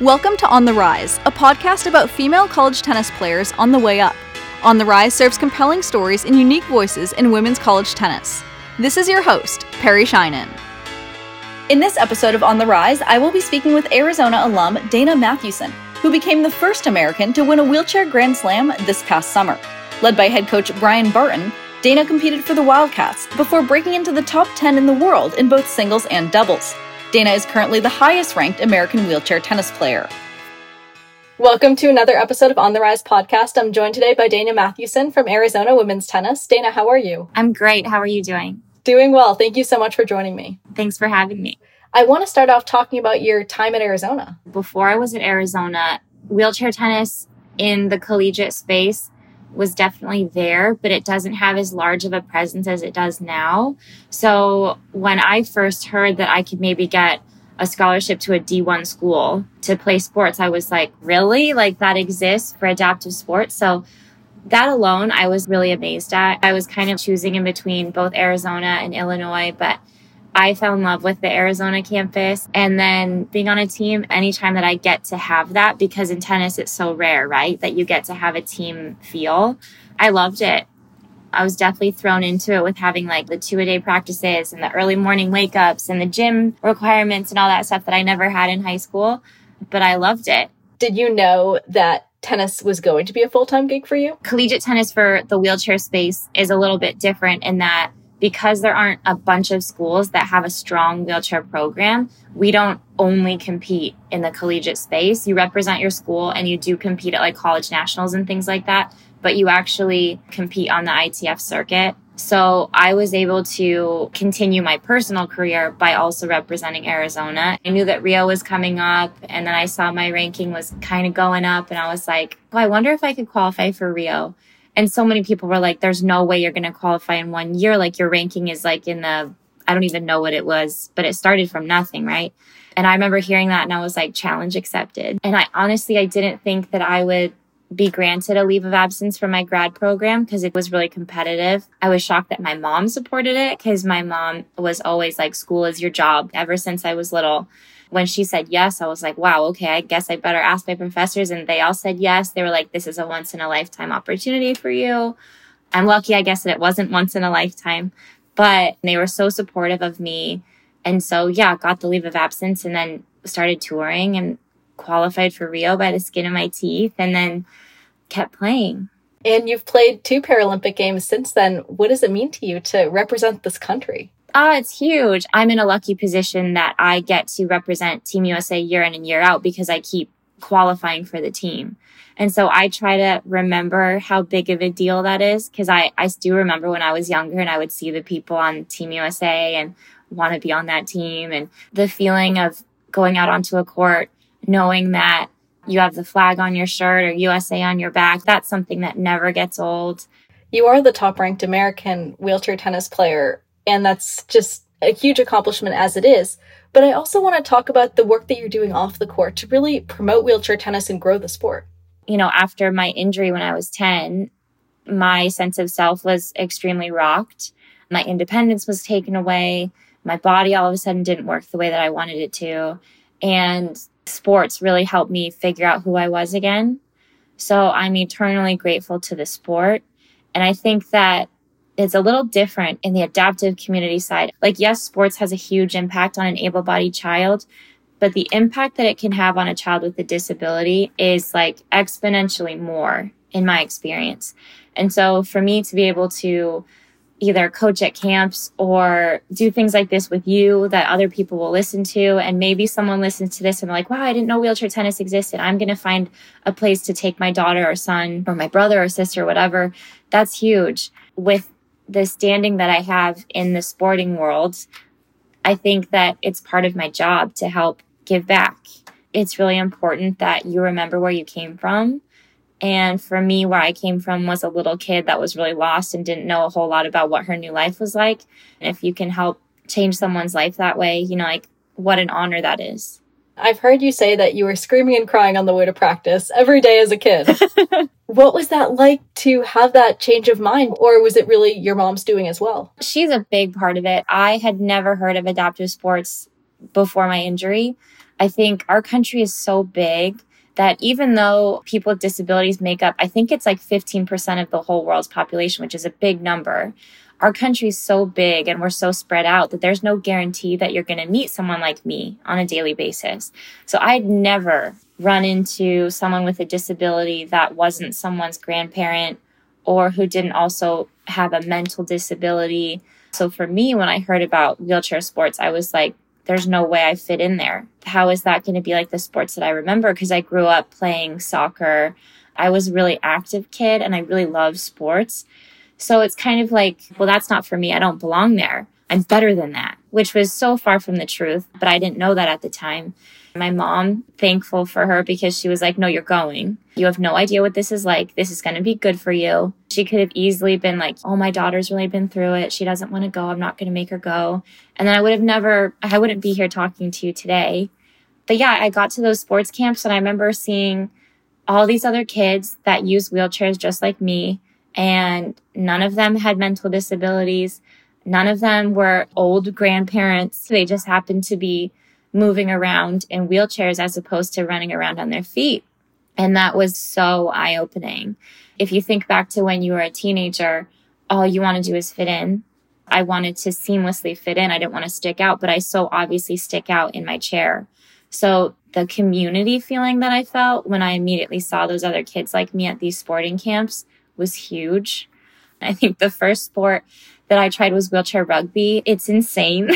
Welcome to On the Rise, a podcast about female college tennis players on the way up. On the Rise serves compelling stories and unique voices in women's college tennis. This is your host, Perry Shinen. In this episode of On the Rise, I will be speaking with Arizona alum Dana Mathewson, who became the first American to win a wheelchair Grand Slam this past summer. Led by head coach Brian Barton, Dana competed for the Wildcats before breaking into the top 10 in the world in both singles and doubles. Dana is currently the highest ranked American wheelchair tennis player. Welcome to another episode of On the Rise podcast. I'm joined today by Dana Mathewson from Arizona Women's Tennis. Dana, how are you? I'm great. How are you doing? Doing well. Thank you so much for joining me. Thanks for having me. I want to start off talking about your time at Arizona. Before I was at Arizona, wheelchair tennis in the collegiate space was definitely there, but it doesn't have as large of a presence as it does now. So when I first heard that I could maybe get a scholarship to a D1 school to play sports, I was like, really? Like that exists for adaptive sports? So that alone, I was really amazed at. I was kind of choosing in between both Arizona and Illinois, but I fell in love with the Arizona campus and then being on a team anytime that I get to have that because in tennis it's so rare, right? That you get to have a team feel. I loved it. I was definitely thrown into it with having like the two a day practices and the early morning wake ups and the gym requirements and all that stuff that I never had in high school, but I loved it. Did you know that tennis was going to be a full time gig for you? Collegiate tennis for the wheelchair space is a little bit different in that because there aren't a bunch of schools that have a strong wheelchair program, we don't only compete in the collegiate space. You represent your school and you do compete at like college nationals and things like that, but you actually compete on the ITF circuit. So I was able to continue my personal career by also representing Arizona. I knew that Rio was coming up and then I saw my ranking was kind of going up and I was like, oh, I wonder if I could qualify for Rio. And so many people were like, there's no way you're going to qualify in one year. Like your ranking is like in the, I don't even know what it was, but it started from nothing, right? And I remember hearing that and I was like, challenge accepted. And I honestly, I didn't think that I would be granted a leave of absence from my grad program because it was really competitive. I was shocked that my mom supported it because my mom was always like, school is your job ever since I was little when she said yes, I was like, wow, okay, I guess I better ask my professors. And they all said yes. They were like, this is a once in a lifetime opportunity for you. I'm lucky, I guess, that it wasn't once in a lifetime, but they were so supportive of me. And so, yeah, got the leave of absence and then started touring and qualified for Rio by the skin of my teeth and then kept playing. And you've played two Paralympic games since then. What does it mean to you to represent this country? Ah, it's huge. I'm in a lucky position that I get to represent Team USA year in and year out because I keep qualifying for the team. And so I try to remember how big of a deal that is because I, I do remember when I was younger and I would see the people on Team USA and want to be on that team and the feeling of going out onto a court knowing that you have the flag on your shirt or USA on your back. That's something that never gets old. You are the top ranked American wheelchair tennis player and that's just a huge accomplishment as it is. But I also want to talk about the work that you're doing off the court to really promote wheelchair tennis and grow the sport. You know, after my injury when I was 10, my sense of self was extremely rocked. My independence was taken away. My body all of a sudden didn't work the way that I wanted it to. And sports really helped me figure out who I was again. So I'm eternally grateful to the sport. And I think that it's a little different in the adaptive community side. Like, yes, sports has a huge impact on an able bodied child, but the impact that it can have on a child with a disability is like exponentially more in my experience. And so for me to be able to either coach at camps or do things like this with you that other people will listen to. And maybe someone listens to this and they're like, wow, I didn't know wheelchair tennis existed. I'm going to find a place to take my daughter or son or my brother or sister, or whatever. That's huge. With the standing that I have in the sporting world, I think that it's part of my job to help give back. It's really important that you remember where you came from. And for me, where I came from was a little kid that was really lost and didn't know a whole lot about what her new life was like. And if you can help change someone's life that way, you know, like what an honor that is. I've heard you say that you were screaming and crying on the way to practice every day as a kid. what was that like to have that change of mind? Or was it really your mom's doing as well? She's a big part of it. I had never heard of adaptive sports before my injury. I think our country is so big that even though people with disabilities make up, I think it's like 15% of the whole world's population, which is a big number. Our country is so big and we're so spread out that there's no guarantee that you're going to meet someone like me on a daily basis. So I'd never run into someone with a disability that wasn't someone's grandparent or who didn't also have a mental disability. So for me, when I heard about wheelchair sports, I was like, there's no way I fit in there. How is that going to be like the sports that I remember? Because I grew up playing soccer. I was a really active kid and I really love sports. So it's kind of like, well, that's not for me. I don't belong there. I'm better than that, which was so far from the truth, but I didn't know that at the time. My mom, thankful for her because she was like, no, you're going. You have no idea what this is like. This is going to be good for you. She could have easily been like, oh, my daughter's really been through it. She doesn't want to go. I'm not going to make her go. And then I would have never, I wouldn't be here talking to you today. But yeah, I got to those sports camps and I remember seeing all these other kids that use wheelchairs just like me. And none of them had mental disabilities. None of them were old grandparents. They just happened to be moving around in wheelchairs as opposed to running around on their feet. And that was so eye opening. If you think back to when you were a teenager, all you want to do is fit in. I wanted to seamlessly fit in. I didn't want to stick out, but I so obviously stick out in my chair. So the community feeling that I felt when I immediately saw those other kids like me at these sporting camps was huge. I think the first sport that I tried was wheelchair rugby. It's insane.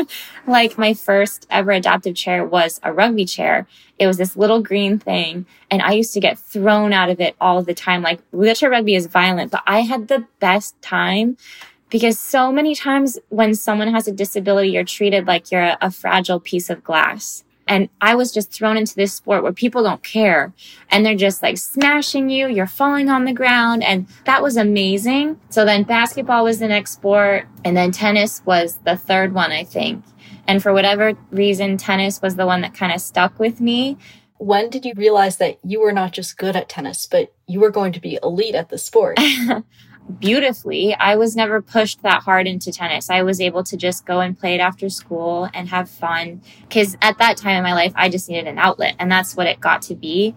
like my first ever adaptive chair was a rugby chair. It was this little green thing and I used to get thrown out of it all the time. Like wheelchair rugby is violent, but I had the best time because so many times when someone has a disability, you're treated like you're a, a fragile piece of glass. And I was just thrown into this sport where people don't care and they're just like smashing you. You're falling on the ground. And that was amazing. So then basketball was the next sport. And then tennis was the third one, I think. And for whatever reason, tennis was the one that kind of stuck with me. When did you realize that you were not just good at tennis, but you were going to be elite at the sport? beautifully. I was never pushed that hard into tennis. I was able to just go and play it after school and have fun. Cause at that time in my life, I just needed an outlet and that's what it got to be.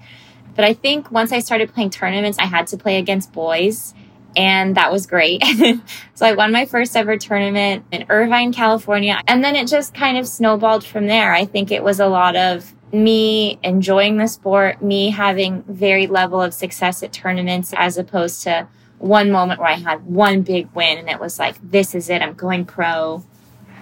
But I think once I started playing tournaments, I had to play against boys and that was great. so I won my first ever tournament in Irvine, California. And then it just kind of snowballed from there. I think it was a lot of me enjoying the sport, me having very level of success at tournaments as opposed to one moment where I had one big win and it was like, this is it. I'm going pro.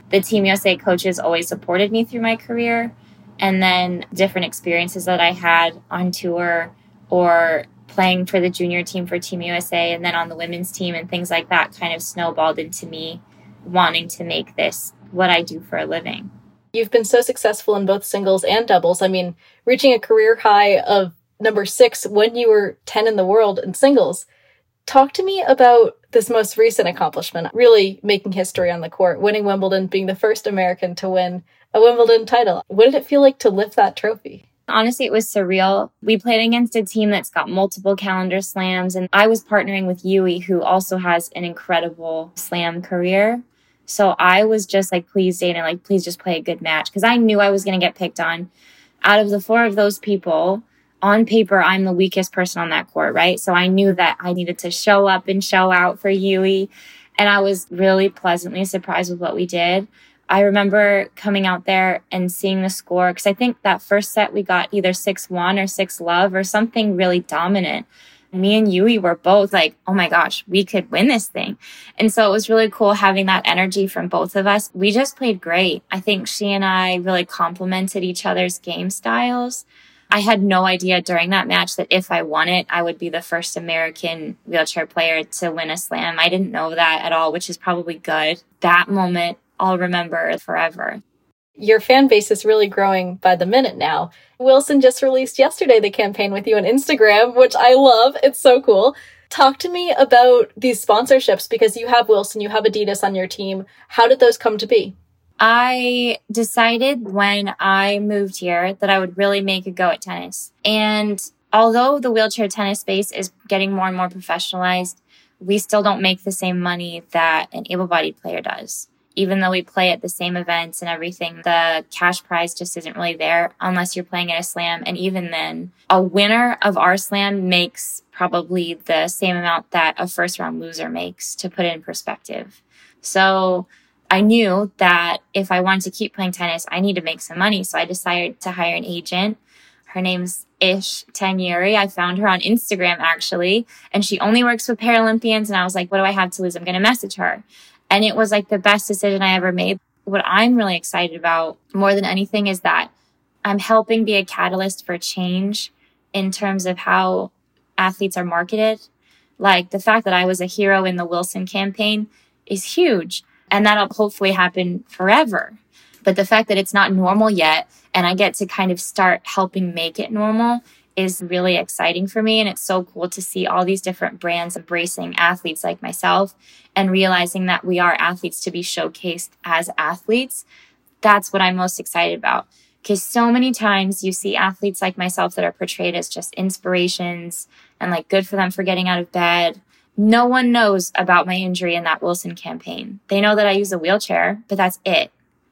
The Team USA coaches always supported me through my career. And then different experiences that I had on tour or playing for the junior team for Team USA and then on the women's team and things like that kind of snowballed into me wanting to make this what I do for a living. You've been so successful in both singles and doubles. I mean, reaching a career high of number six when you were 10 in the world in singles Talk to me about this most recent accomplishment, really making history on the court, winning Wimbledon, being the first American to win a Wimbledon title. What did it feel like to lift that trophy? Honestly, it was surreal. We played against a team that's got multiple calendar slams, and I was partnering with Yui, who also has an incredible slam career. So I was just like, please, Dana, like, please just play a good match because I knew I was going to get picked on. Out of the four of those people, on paper, I'm the weakest person on that court, right? So I knew that I needed to show up and show out for Yui. And I was really pleasantly surprised with what we did. I remember coming out there and seeing the score because I think that first set we got either 6 1 or 6 love or something really dominant. Me and Yui were both like, oh my gosh, we could win this thing. And so it was really cool having that energy from both of us. We just played great. I think she and I really complemented each other's game styles. I had no idea during that match that if I won it, I would be the first American wheelchair player to win a slam. I didn't know that at all, which is probably good. That moment I'll remember forever. Your fan base is really growing by the minute now. Wilson just released yesterday the campaign with you on Instagram, which I love. It's so cool. Talk to me about these sponsorships because you have Wilson, you have Adidas on your team. How did those come to be? I decided when I moved here that I would really make a go at tennis. And although the wheelchair tennis space is getting more and more professionalized, we still don't make the same money that an able bodied player does. even though we play at the same events and everything, the cash prize just isn't really there unless you're playing at a slam. And even then, a winner of our slam makes probably the same amount that a first round loser makes to put in perspective. So I knew that if I wanted to keep playing tennis, I need to make some money. So I decided to hire an agent. Her name's Ish Tanyeri. I found her on Instagram actually, and she only works with Paralympians. And I was like, what do I have to lose? I'm going to message her. And it was like the best decision I ever made. What I'm really excited about more than anything is that I'm helping be a catalyst for change in terms of how athletes are marketed. Like the fact that I was a hero in the Wilson campaign is huge. And that'll hopefully happen forever. But the fact that it's not normal yet and I get to kind of start helping make it normal is really exciting for me. And it's so cool to see all these different brands embracing athletes like myself and realizing that we are athletes to be showcased as athletes. That's what I'm most excited about. Because so many times you see athletes like myself that are portrayed as just inspirations and like good for them for getting out of bed. No one knows about my injury in that Wilson campaign. They know that I use a wheelchair, but that's it.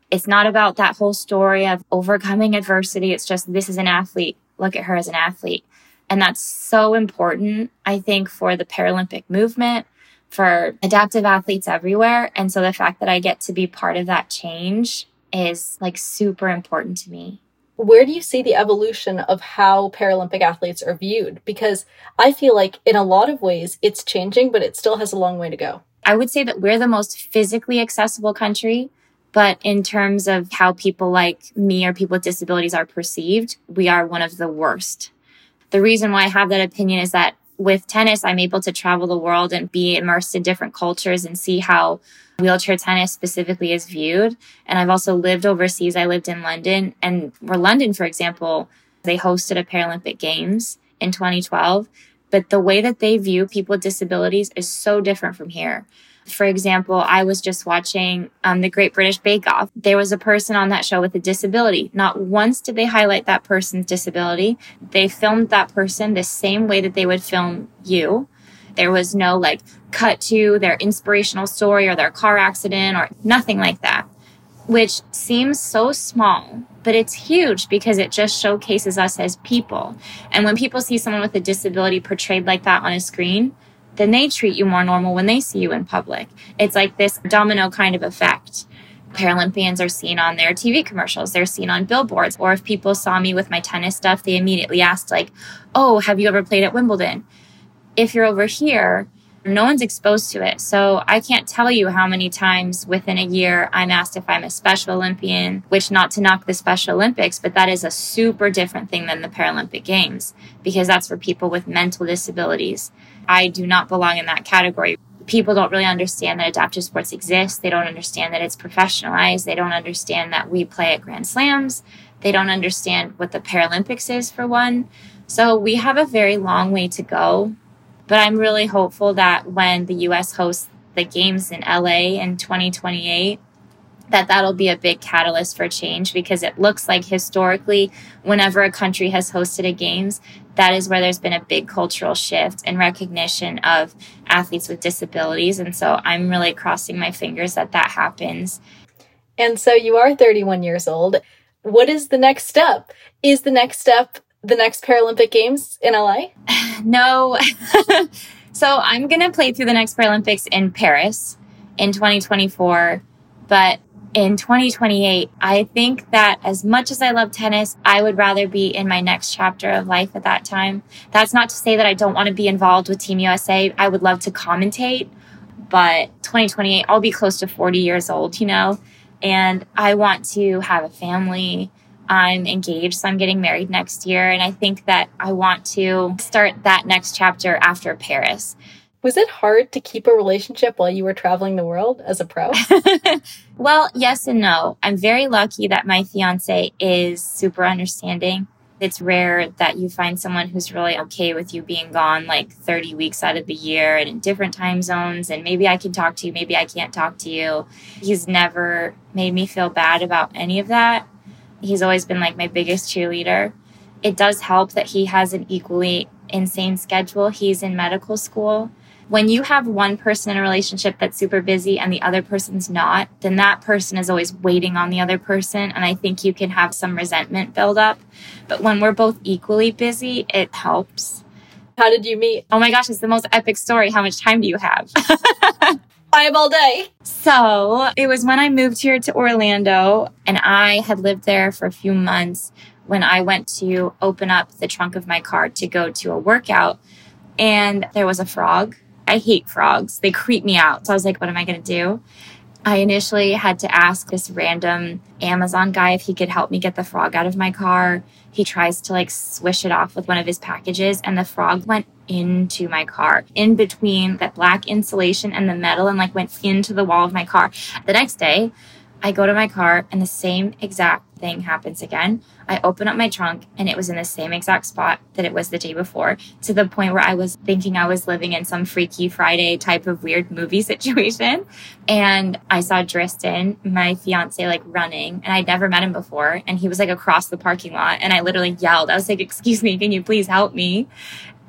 It's not about that whole story of overcoming adversity. It's just this is an athlete look at her as an athlete. And that's so important, I think, for the Paralympic movement, for adaptive athletes everywhere. And so the fact that I get to be part of that change is like super important to me. Where do you see the evolution of how Paralympic athletes are viewed? Because I feel like in a lot of ways it's changing, but it still has a long way to go. I would say that we're the most physically accessible country but in terms of how people like me or people with disabilities are perceived, we are one of the worst. The reason why I have that opinion is that with tennis, I'm able to travel the world and be immersed in different cultures and see how wheelchair tennis specifically is viewed. And I've also lived overseas. I lived in London and where London, for example, they hosted a Paralympic Games in 2012. But the way that they view people with disabilities is so different from here. For example, I was just watching um, the Great British Bake Off. There was a person on that show with a disability. Not once did they highlight that person's disability. They filmed that person the same way that they would film you. There was no like cut to their inspirational story or their car accident or nothing like that, which seems so small, but it's huge because it just showcases us as people. And when people see someone with a disability portrayed like that on a screen, then they treat you more normal when they see you in public. It's like this domino kind of effect. Paralympians are seen on their TV commercials, they're seen on billboards, or if people saw me with my tennis stuff, they immediately asked, like, Oh, have you ever played at Wimbledon? If you're over here, no one's exposed to it. So I can't tell you how many times within a year I'm asked if I'm a Special Olympian, which not to knock the Special Olympics, but that is a super different thing than the Paralympic Games because that's for people with mental disabilities. I do not belong in that category. People don't really understand that adaptive sports exist. They don't understand that it's professionalized. They don't understand that we play at Grand Slams. They don't understand what the Paralympics is, for one. So we have a very long way to go. But I'm really hopeful that when the US hosts the games in LA in 2028, that that'll be a big catalyst for change because it looks like historically whenever a country has hosted a games that is where there's been a big cultural shift and recognition of athletes with disabilities. And so i'm really crossing my fingers that that happens. And so you are 31 years old. What is the next step? Is the next step the next paralympic games in la no so i'm going to play through the next paralympics in paris in 2024 but in 2028, I think that as much as I love tennis, I would rather be in my next chapter of life at that time. That's not to say that I don't want to be involved with Team USA. I would love to commentate, but 2028, I'll be close to 40 years old, you know, and I want to have a family. I'm engaged, so I'm getting married next year. And I think that I want to start that next chapter after Paris. Was it hard to keep a relationship while you were traveling the world as a pro? well, yes and no. I'm very lucky that my fiance is super understanding. It's rare that you find someone who's really okay with you being gone like 30 weeks out of the year and in different time zones. And maybe I can talk to you, maybe I can't talk to you. He's never made me feel bad about any of that. He's always been like my biggest cheerleader. It does help that he has an equally insane schedule. He's in medical school when you have one person in a relationship that's super busy and the other person's not, then that person is always waiting on the other person. And I think you can have some resentment build up. But when we're both equally busy, it helps. How did you meet? Oh my gosh, it's the most epic story. How much time do you have? I have all day. So it was when I moved here to Orlando and I had lived there for a few months when I went to open up the trunk of my car to go to a workout and there was a frog I hate frogs. They creep me out. So I was like, what am I going to do? I initially had to ask this random Amazon guy if he could help me get the frog out of my car. He tries to like swish it off with one of his packages, and the frog went into my car, in between that black insulation and the metal, and like went into the wall of my car. The next day, I go to my car, and the same exact thing happens again. I open up my trunk and it was in the same exact spot that it was the day before to the point where I was thinking I was living in some Freaky Friday type of weird movie situation. And I saw Driston, my fiance, like running and I'd never met him before. And he was like across the parking lot and I literally yelled. I was like, excuse me, can you please help me?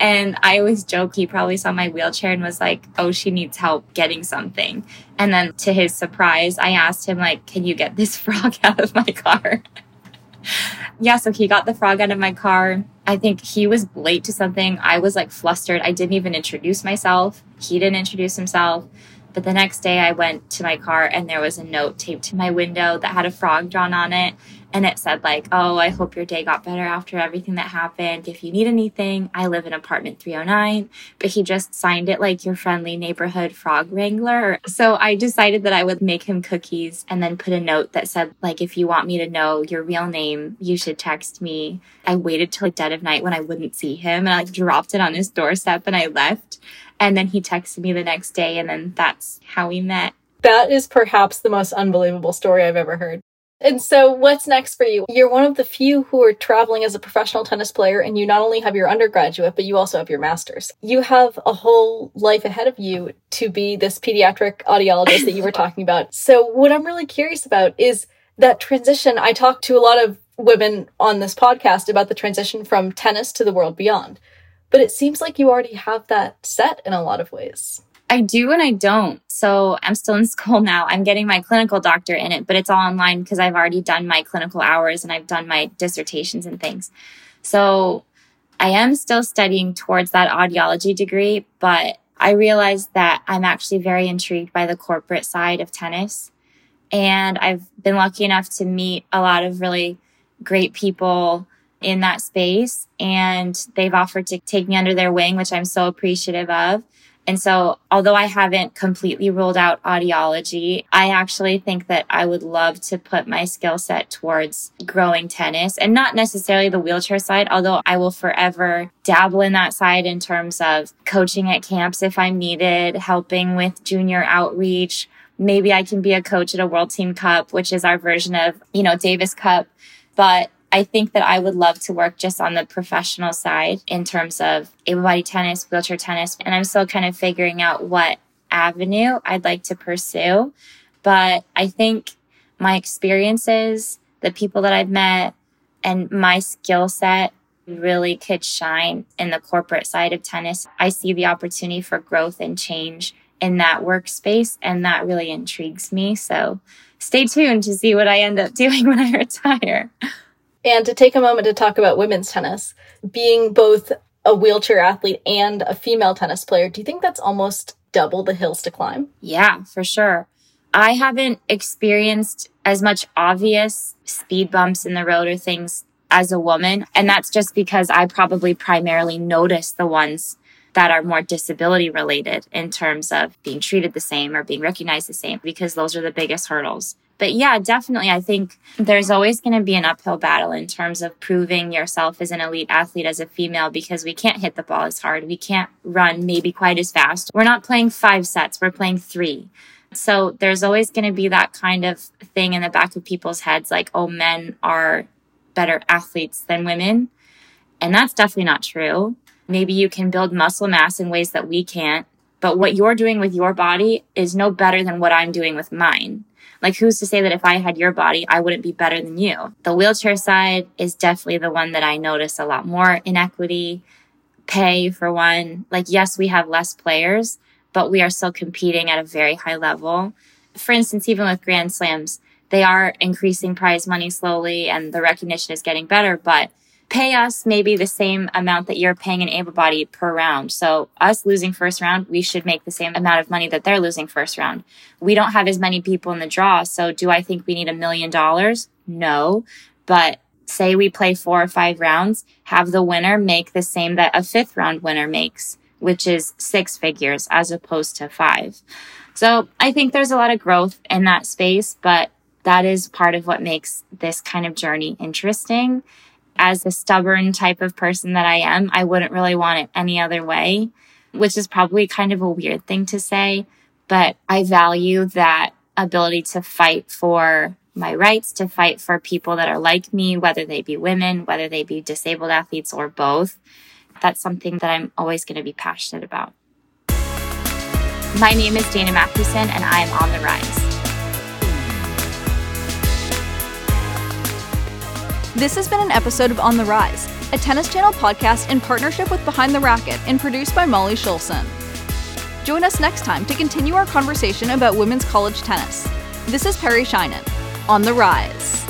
And I always joke he probably saw my wheelchair and was like, oh, she needs help getting something. And then to his surprise, I asked him, like, can you get this frog out of my car? yeah, so he got the frog out of my car. I think he was late to something. I was like flustered. I didn't even introduce myself. He didn't introduce himself. But the next day I went to my car and there was a note taped to my window that had a frog drawn on it. And it said like oh i hope your day got better after everything that happened. If you need anything i live in apartment 309 but he just signed it like your friendly neighborhood frog wrangler. So i decided that i would make him cookies and then put a note that said like if you want me to know your real name you should text me. I waited till like dead of night when i wouldn't see him and i like dropped it on his doorstep and i left and then he texted me the next day and then that's how we met that is perhaps the most unbelievable story I've ever heard. And so, what's next for you? You're one of the few who are traveling as a professional tennis player, and you not only have your undergraduate, but you also have your master's. You have a whole life ahead of you to be this pediatric audiologist that you were talking about. So, what I'm really curious about is that transition. I talk to a lot of women on this podcast about the transition from tennis to the world beyond, but it seems like you already have that set in a lot of ways. I do and I don't. So I'm still in school now. I'm getting my clinical doctor in it, but it's all online because I've already done my clinical hours and I've done my dissertations and things. So I am still studying towards that audiology degree, but I realized that I'm actually very intrigued by the corporate side of tennis. And I've been lucky enough to meet a lot of really great people in that space. And they've offered to take me under their wing, which I'm so appreciative of. And so, although I haven't completely ruled out audiology, I actually think that I would love to put my skill set towards growing tennis and not necessarily the wheelchair side, although I will forever dabble in that side in terms of coaching at camps if I'm needed, helping with junior outreach. Maybe I can be a coach at a World Team Cup, which is our version of, you know, Davis Cup. But I think that I would love to work just on the professional side in terms of able bodied tennis, wheelchair tennis. And I'm still kind of figuring out what avenue I'd like to pursue. But I think my experiences, the people that I've met, and my skill set really could shine in the corporate side of tennis. I see the opportunity for growth and change in that workspace, and that really intrigues me. So stay tuned to see what I end up doing when I retire. And to take a moment to talk about women's tennis, being both a wheelchair athlete and a female tennis player, do you think that's almost double the hills to climb? Yeah, for sure. I haven't experienced as much obvious speed bumps in the road or things as a woman. And that's just because I probably primarily notice the ones that are more disability related in terms of being treated the same or being recognized the same, because those are the biggest hurdles. But yeah, definitely. I think there's always going to be an uphill battle in terms of proving yourself as an elite athlete as a female because we can't hit the ball as hard. We can't run maybe quite as fast. We're not playing five sets. We're playing three. So there's always going to be that kind of thing in the back of people's heads like, oh, men are better athletes than women. And that's definitely not true. Maybe you can build muscle mass in ways that we can't, but what you're doing with your body is no better than what I'm doing with mine. Like, who's to say that if I had your body, I wouldn't be better than you? The wheelchair side is definitely the one that I notice a lot more inequity, pay for one. Like, yes, we have less players, but we are still competing at a very high level. For instance, even with Grand Slams, they are increasing prize money slowly and the recognition is getting better, but pay us maybe the same amount that you're paying an able body per round. So us losing first round, we should make the same amount of money that they're losing first round. We don't have as many people in the draw. So do I think we need a million dollars? No, but say we play four or five rounds, have the winner make the same that a fifth round winner makes, which is six figures as opposed to five. So I think there's a lot of growth in that space, but that is part of what makes this kind of journey interesting. As a stubborn type of person that I am, I wouldn't really want it any other way, which is probably kind of a weird thing to say, but I value that ability to fight for my rights, to fight for people that are like me, whether they be women, whether they be disabled athletes or both. That's something that I'm always going to be passionate about. My name is Dana Mathewson, and I am on the rise. This has been an episode of On the Rise, a Tennis Channel podcast in partnership with Behind the Racket and produced by Molly Schulson. Join us next time to continue our conversation about women's college tennis. This is Perry Shinen, On the Rise.